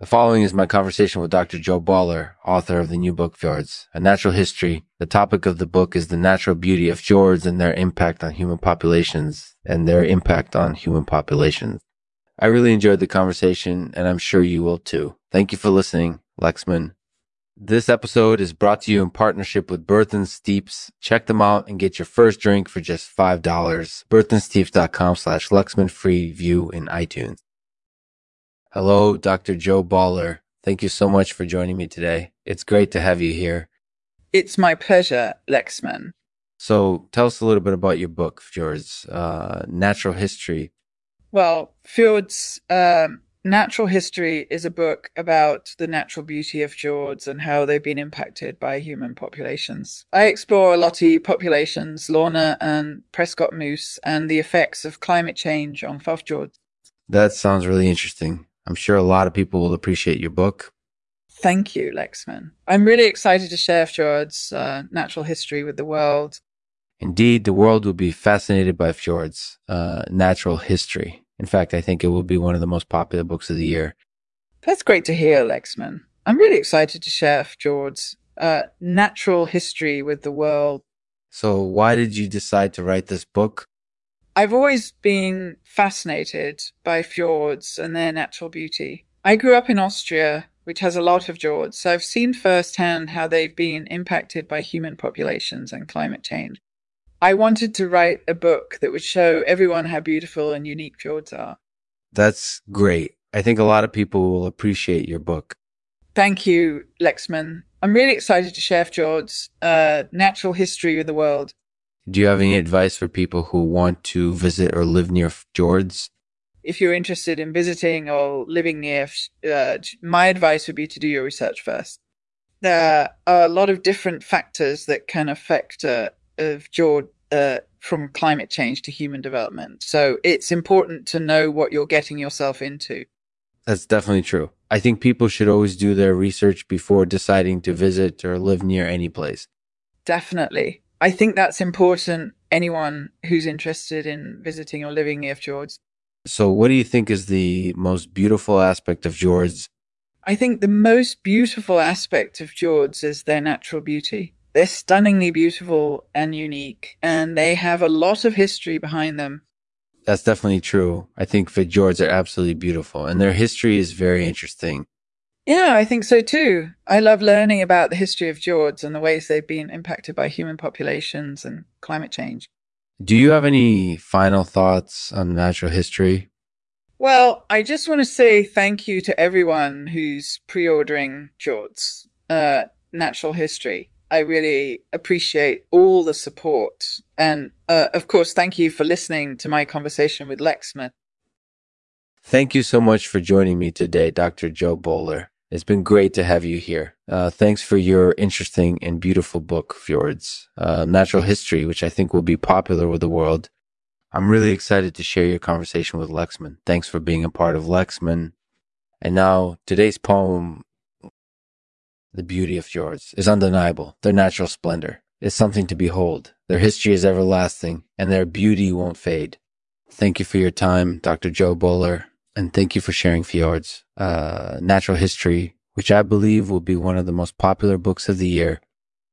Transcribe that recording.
The following is my conversation with Dr. Jo Boaler, author of the new book Fjords, A Natural History. The topic of the book is the natural beauty of fjords and their impact on human populations and their impact on human populations. I really enjoyed the conversation and I'm sure you will too. Thank you for listening, Lexman. This episode is brought to you in partnership with Birth and Steeps. Check them out and get your first drink for just $5. BerthaSteeps.com slash Lexman free view in iTunes. Hello, Dr. Jo Boaler. Thank you so much for joining me today. It's great to have you here. It's my pleasure, Lexman. So, tell us a little bit about your book, Fjords, uh, Natural History. Well, Fjords, um, Natural History is a book about the natural beauty of fjords and how they've been impacted by human populations. I explore Aloti populations, Lorna and Prescott moose, and the effects of climate change on fjords. That sounds really interesting. I'm sure a lot of people will appreciate your book. Thank you, Lexman. I'm really excited to share Fjord's uh, natural history with the world. Indeed, the world will be fascinated by Fjord's uh, natural history. In fact, I think it will be one of the most popular books of the year. That's great to hear, Lexman. I'm really excited to share Fjord's uh, natural history with the world. So, why did you decide to write this book? I've always been fascinated by fjords and their natural beauty. I grew up in Austria, which has a lot of fjords, so I've seen firsthand how they've been impacted by human populations and climate change. I wanted to write a book that would show everyone how beautiful and unique fjords are. That's great. I think a lot of people will appreciate your book. Thank you, Lexman. I'm really excited to share fjords, uh, natural history with the world. Do you have any advice for people who want to visit or live near fjords? If you're interested in visiting or living near, uh, my advice would be to do your research first. There are a lot of different factors that can affect uh, a fjord uh, from climate change to human development. So it's important to know what you're getting yourself into. That's definitely true. I think people should always do their research before deciding to visit or live near any place. Definitely. I think that's important. Anyone who's interested in visiting or living near fjords. So, what do you think is the most beautiful aspect of fjords? I think the most beautiful aspect of fjords is their natural beauty. They're stunningly beautiful and unique, and they have a lot of history behind them. That's definitely true. I think fjords are absolutely beautiful, and their history is very interesting. Yeah, I think so too. I love learning about the history of fjords and the ways they've been impacted by human populations and climate change. Do you have any final thoughts on natural history? Well, I just want to say thank you to everyone who's pre ordering fjords, uh, natural history. I really appreciate all the support. And uh, of course, thank you for listening to my conversation with Lexman. Thank you so much for joining me today, Dr. Jo Boaler. It's been great to have you here. Uh, thanks for your interesting and beautiful book, Fjords, uh, Natural History, which I think will be popular with the world. I'm really excited to share your conversation with Lexman. Thanks for being a part of Lexman. And now, today's poem, The Beauty of Fjords, is undeniable. Their natural splendor is something to behold. Their history is everlasting, and their beauty won't fade. Thank you for your time, Dr. Jo Boaler and thank you for sharing Fjords, uh, Natural History, which I believe will be one of the most popular books of the year.